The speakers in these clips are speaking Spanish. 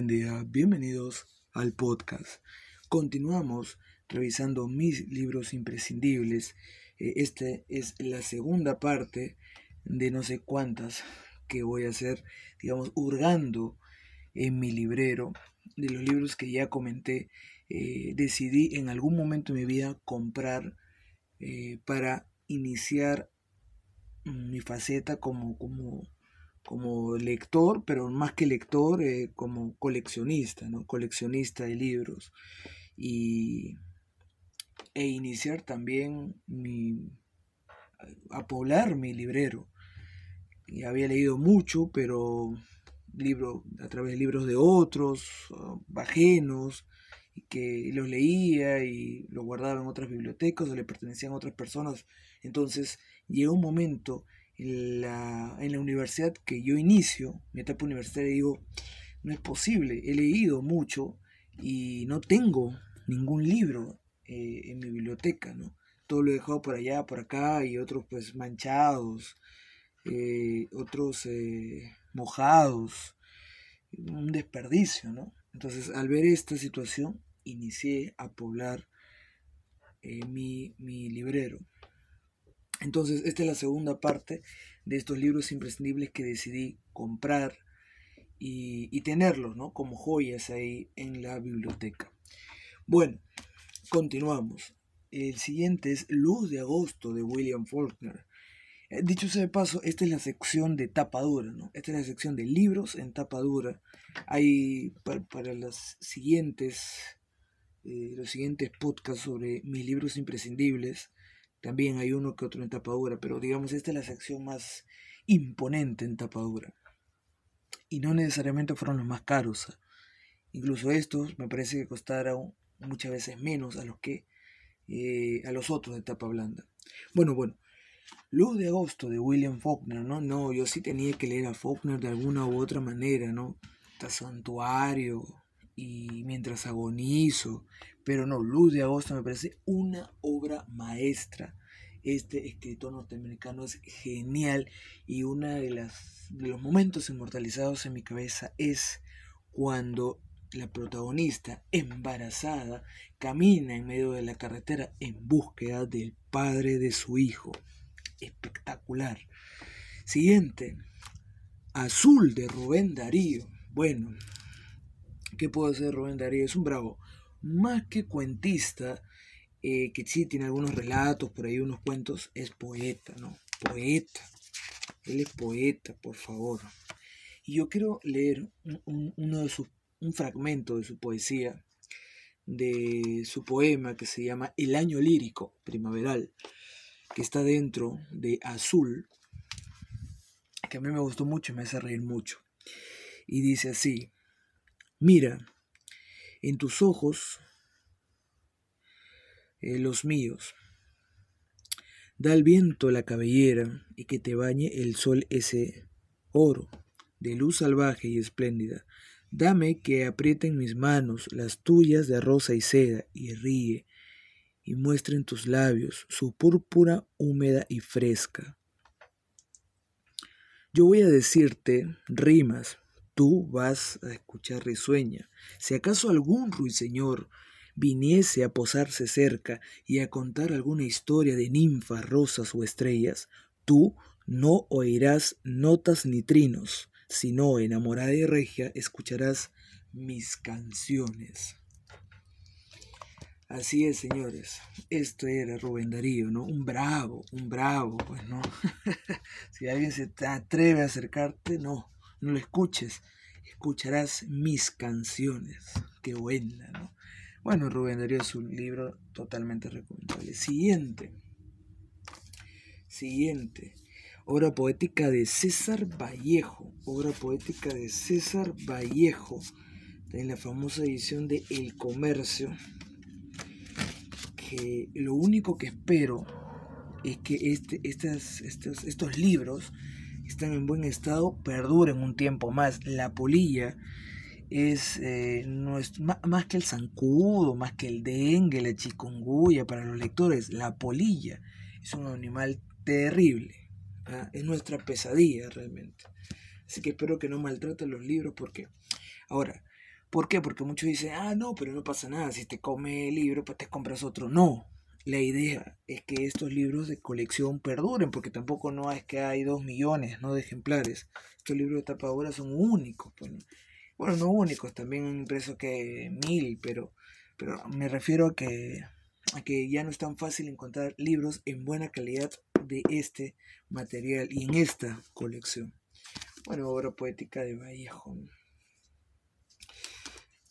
Bienvenidos al podcast. Continuamos revisando mis libros imprescindibles. Eh, esta es la segunda parte de no sé cuántas que voy a hacer, digamos, hurgando en mi librero de los libros que ya comenté. Eh, decidí en algún momento de mi vida comprar eh, para iniciar mi faceta como, como como lector, pero más que lector, eh, como coleccionista, ¿no? Coleccionista de libros. Y, e iniciar también mi, a poblar mi librero. Y había leído mucho, pero libro, a través de libros de otros, ajenos, y que los leía y los guardaba en otras bibliotecas o le pertenecían a otras personas. Entonces llegó un momento en la, en la universidad que yo inicio, mi etapa universitaria, digo, no es posible, he leído mucho y no tengo ningún libro eh, en mi biblioteca, ¿no? Todo lo he dejado por allá, por acá y otros pues manchados, eh, otros eh, mojados, un desperdicio, ¿no? Entonces al ver esta situación inicié a poblar mi, mi librero. Entonces, esta es la segunda parte de estos libros imprescindibles que decidí comprar y, tenerlos, ¿no? Como joyas ahí en la biblioteca. Bueno, continuamos. El siguiente es Luz de Agosto de William Faulkner. Eh, dicho sea de paso, esta es la sección de tapadura, ¿no? Esta es la sección de libros en tapadura. Hay para, las siguientes, eh, los siguientes podcasts sobre mis libros imprescindibles también hay uno que otro en tapadura, pero digamos, esta es la sección más imponente en tapadura. Y no necesariamente fueron los más caros. Incluso estos me parece que costaron muchas veces menos a los que eh, a los otros de tapa blanda. Bueno, bueno. Luz de agosto de William Faulkner, ¿no? No, yo sí tenía que leer a Faulkner de alguna u otra manera, ¿no? Santuario y mientras agonizo, pero no, Luz de Agosto me parece una obra maestra. Este escritor norteamericano es genial y uno de, las, de los momentos inmortalizados en mi cabeza es cuando la protagonista, embarazada, camina en medio de la carretera en búsqueda del padre de su hijo. Espectacular. Siguiente, Azul de Rubén Darío. Bueno, ¿qué puedo hacer Rubén Darío? Es un bravo más que cuentista, eh, que sí tiene algunos relatos, por ahí unos cuentos, es poeta, ¿no? Poeta. Él es poeta, por favor. Y yo quiero leer un, uno de sus, un fragmento de su poesía, de su poema que se llama El año lírico primaveral, que está dentro de Azul, que a mí me gustó mucho y me hace reír mucho. Y dice así, mira, en tus ojos eh, los míos. Da al viento la cabellera y que te bañe el sol ese oro, de luz salvaje y espléndida. Dame que aprieten mis manos las tuyas de rosa y seda y ríe y muestren tus labios su púrpura húmeda y fresca. Yo voy a decirte rimas tú vas a escuchar risueña. Si acaso algún ruiseñor viniese a posarse cerca y a contar alguna historia de ninfas, rosas o estrellas, tú no oirás notas ni trinos, sino enamorada y regia escucharás mis canciones. Así es, señores. Esto era Rubén Darío, ¿no? Un bravo, un bravo, pues, ¿no? si alguien se atreve a acercarte, no no lo escuches, escucharás mis canciones. Qué buena, ¿no? Bueno, Rubén Darío es un libro totalmente recomendable. Siguiente. Siguiente. Obra poética de César Vallejo. Obra poética de César Vallejo. En la famosa edición de El Comercio. Que lo único que espero es que este, estos, estos libros están en buen estado perduren un tiempo más. La polilla es, eh, no es más, que el zancudo, más que el dengue, la chikungunya para los lectores. La polilla es un animal terrible. ¿ah? Es nuestra pesadilla realmente. Así que espero que no maltraten los libros porque Ahora, ¿por qué? Porque muchos dicen, ah, no, pero no pasa nada, si te come el libro, pues te compras otro. No, la idea es que estos libros de colección perduren, porque tampoco no es que hay dos millones ¿no? de ejemplares. Estos libros de tapa son únicos. Pues, bueno, no únicos, también han impreso que mil, pero, pero me refiero a que, a que ya no es tan fácil encontrar libros en buena calidad de este material y en esta colección. Bueno, obra poética de Vallejo.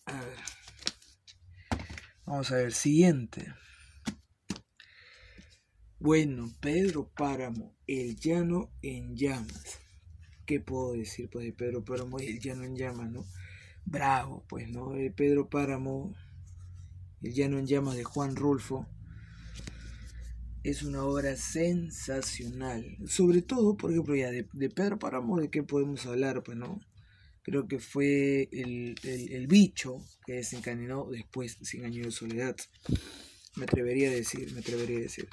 A ver. Vamos a ver, siguiente. Bueno, Pedro Páramo, El Llano en Llamas. ¿Qué puedo decir pues de Pedro Páramo El Llano en Llamas, no? Bravo, pues, ¿no? De Pedro Páramo, El Llano en Llamas de Juan Rulfo. Es una obra sensacional. Sobre todo, por ejemplo, ya de, Pedro Páramo, ¿de qué podemos hablar? Pues, ¿no? Creo que fue el, el bicho que desencadenó después Cien años de soledad. Me atrevería a decir, me atrevería a decir.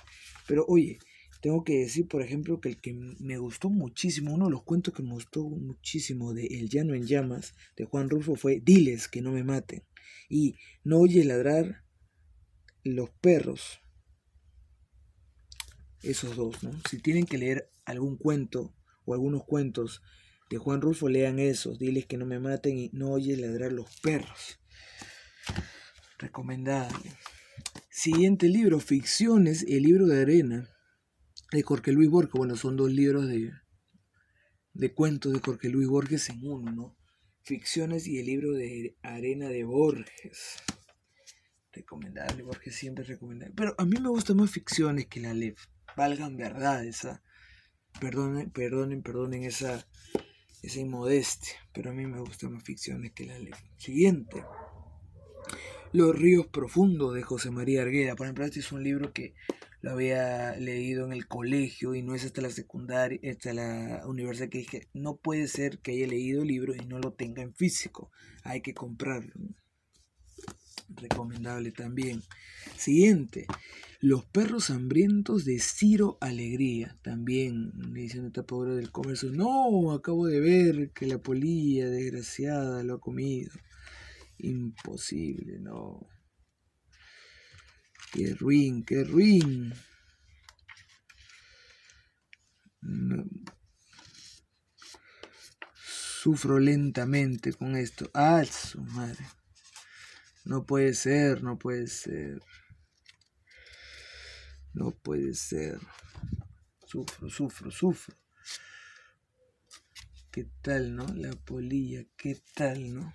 Pero oye, tengo que decir, por ejemplo, que el que me gustó muchísimo, uno de los cuentos que me gustó muchísimo de El Llano en Llamas, de Juan Rulfo, fue Diles que no me maten. Y no oye ladrar los perros. Esos dos, ¿no? Si tienen que leer algún cuento o algunos cuentos de Juan Rulfo, lean esos. Diles que no me maten y no oye ladrar los perros. Recomendable. Siguiente libro, Ficciones, el libro de arena, de Jorge Luis Borges. Bueno, son dos libros de, de cuentos de Jorge Luis Borges en uno, ¿no? Ficciones y el libro de arena de Borges. Recomendable, Borges siempre recomendable. Pero a mí me gustan más ficciones que la LEF. Valgan verdad esa. Perdonen, perdonen, perdonen esa, esa inmodestia. Pero a mí me gustan más ficciones que la LEF. Siguiente. Los ríos profundos de José María Argueda. Por ejemplo, este es un libro que lo había leído en el colegio y no es hasta la secundaria, hasta la universidad que dije, no puede ser que haya leído el libro y no lo tenga en físico. Hay que comprarlo. Recomendable también. Siguiente. Los perros hambrientos de Ciro Alegría. También, edición de tapa del comercio. No, acabo de ver que la polilla desgraciada lo ha comido. Imposible, no. Qué ruin, qué ruin. Sufro lentamente con esto. ¡Ah, su madre! No puede ser, no puede ser. No puede ser. Sufro, sufro, sufro. ¿Qué tal, no? La polilla, ¿qué tal, no?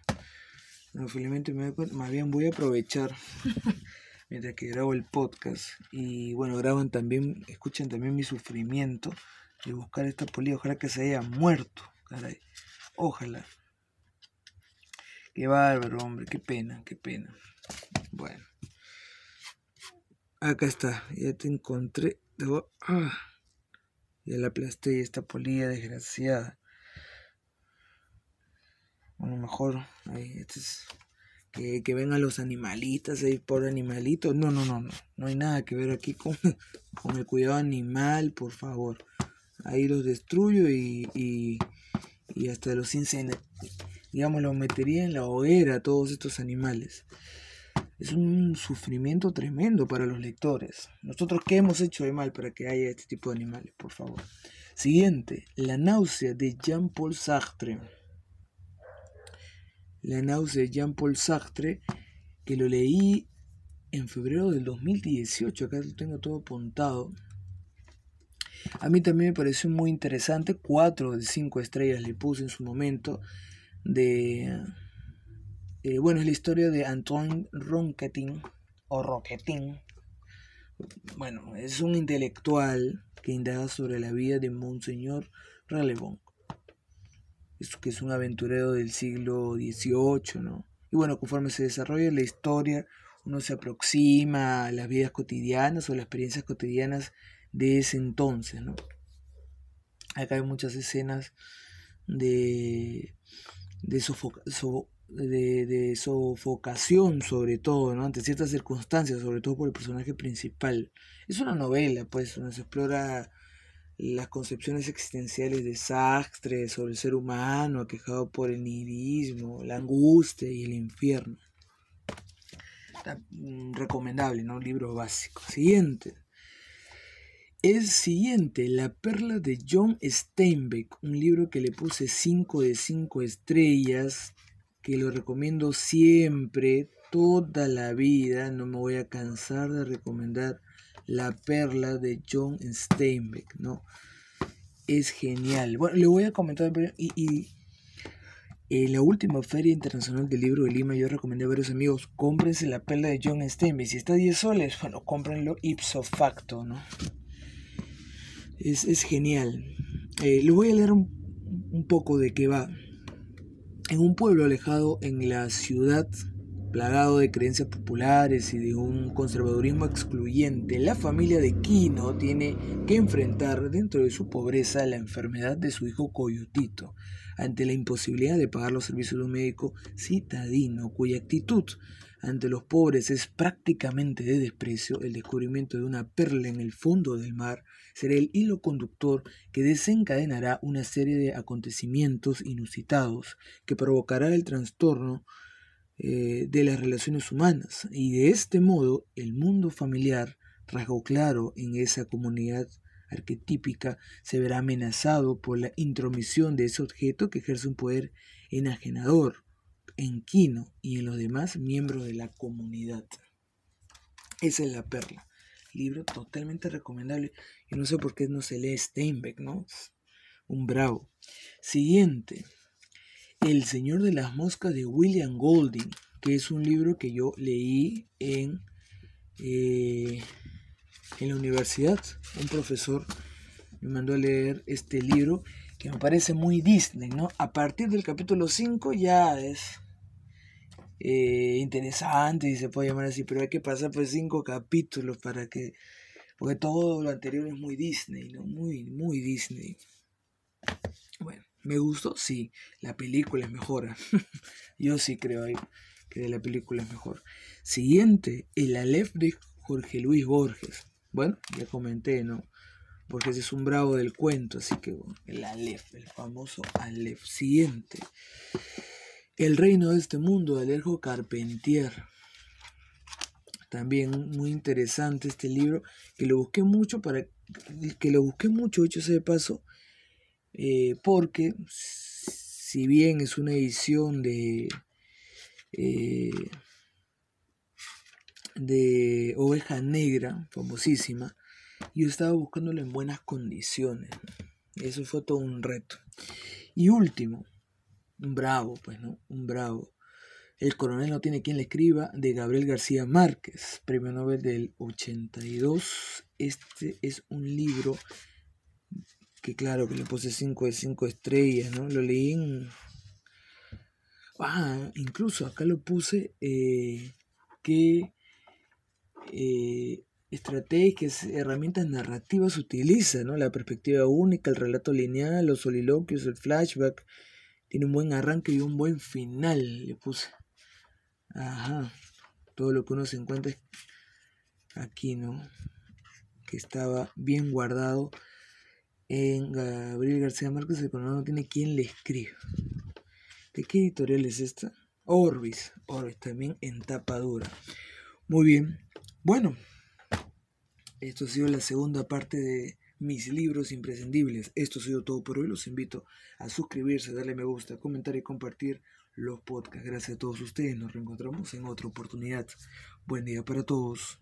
Felizmente me más bien voy a aprovechar mientras que grabo el podcast y bueno, graban también, escuchen también mi sufrimiento de buscar esta polilla, ojalá que se haya muerto, caray, ojalá. Qué bárbaro, hombre, qué pena, qué pena. Bueno. Acá está, ya te encontré. Ah, ya la aplasté esta polilla desgraciada. Bueno, mejor ahí, este es, que, que vengan los animalitas ahí por animalitos. No, no, no, no. No hay nada que ver aquí con, con el cuidado animal, por favor. Ahí los destruyo y, y, y hasta los incendio. Digamos, los metería en la hoguera todos estos animales. Es un sufrimiento tremendo para los lectores. Nosotros, ¿qué hemos hecho de mal para que haya este tipo de animales? Por favor. Siguiente, La náusea de Jean-Paul Sartre. La náusea de Jean-Paul Sartre, que lo leí en febrero del 2018, acá lo tengo todo apuntado. A mí también me pareció muy interesante, cuatro de cinco estrellas le puse en su momento, de... Eh, bueno, es la historia de Antoine Ronquetin, o Roquetin. Bueno, es un intelectual que indaga sobre la vida de Monseñor Relevant esto que es un aventurero del siglo XVIII, ¿no? Y bueno, conforme se desarrolla la historia, uno se aproxima a las vidas cotidianas o las experiencias cotidianas de ese entonces, ¿no? Acá hay muchas escenas de, de, de, sofocación, sobre todo, ¿no? Ante ciertas circunstancias, sobre todo por el personaje principal. Es una novela, pues, donde se explora las concepciones existenciales de Sartre sobre el ser humano aquejado por el nihilismo, la angustia y el infierno. Mm, recomendable, ¿no? Libro básico. Siguiente. El siguiente, La perla de John Steinbeck, un libro que le puse 5 de 5 estrellas, que lo recomiendo siempre, toda la vida, no me voy a cansar de recomendar La perla de John Steinbeck, ¿no? Es genial. Bueno, le voy a comentar, y, y en la última Feria Internacional del Libro de Lima yo recomendé a varios amigos, cómprense La perla de John Steinbeck, si está a 10 soles, bueno, cómprenlo ipso facto, ¿no? Es, genial. Eh, les voy a leer un, poco de qué va. En un pueblo alejado en la ciudad, plagado de creencias populares y de un conservadurismo excluyente, la familia de Kino tiene que enfrentar dentro de su pobreza la enfermedad de su hijo Coyotito, ante la imposibilidad de pagar los servicios de un médico citadino cuya actitud ante los pobres es prácticamente de desprecio, el descubrimiento de una perla en el fondo del mar será el hilo conductor que desencadenará una serie de acontecimientos inusitados que provocará el trastorno eh, de las relaciones humanas y de este modo el mundo familiar, rasgo claro en esa comunidad arquetípica, se verá amenazado por la intromisión de ese objeto que ejerce un poder enajenador en Kino y en los demás miembros de la comunidad. Esa es la perla. Libro totalmente recomendable. Y no sé por qué no se lee Steinbeck, ¿no? Un bravo. Siguiente. El Señor de las Moscas de William Golding, que es un libro que yo leí en, eh, en la universidad. Un profesor me mandó a leer este libro que me parece muy Disney, ¿no? A partir del capítulo 5 ya es eh, interesante y se puede llamar así, pero hay que pasar pues cinco capítulos para que, porque todo lo anterior es muy Disney, ¿no? Muy, muy Disney. ¿Me gustó? Sí, la película es mejor. Yo sí creo que la película es mejor. Siguiente, el Aleph de Jorge Luis Borges. Bueno, ya comenté, ¿no? Borges es un bravo del cuento, así que bueno, el Aleph, el famoso Aleph. Siguiente. El reino de este mundo de Alejo Carpentier. También muy interesante este libro, que lo busqué mucho para que lo busqué mucho, hecho ese de paso, eh, porque si bien es una edición de eh, de oveja negra, famosísima, yo estaba buscándolo en buenas condiciones. Eso fue todo un reto. Y último, un bravo, pues, ¿no? Un bravo. El coronel no tiene quien le escriba, de Gabriel García Márquez, premio Nobel del 82. Este es un libro que claro que le puse 5 de 5 estrellas, ¿no? Lo leí. Ah, incluso acá lo puse eh, que eh, estrategias, herramientas narrativas utiliza, ¿no? La perspectiva única, el relato lineal, los soliloquios, el flashback, tiene un buen arranque y un buen final, le puse. Ajá. Todo lo que uno se encuentra aquí, ¿no? Que estaba bien guardado en Gabriel García Márquez, pero no tiene quien le escriba. ¿De qué editorial es esta? Orbis, Orbis también en tapa dura. Muy bien, bueno, esto ha sido la segunda parte de mis libros imprescindibles. Esto ha sido todo por hoy. Los invito a suscribirse, darle me gusta, comentar y compartir los podcasts. Gracias a todos ustedes. Nos reencontramos en otra oportunidad. Buen día para todos.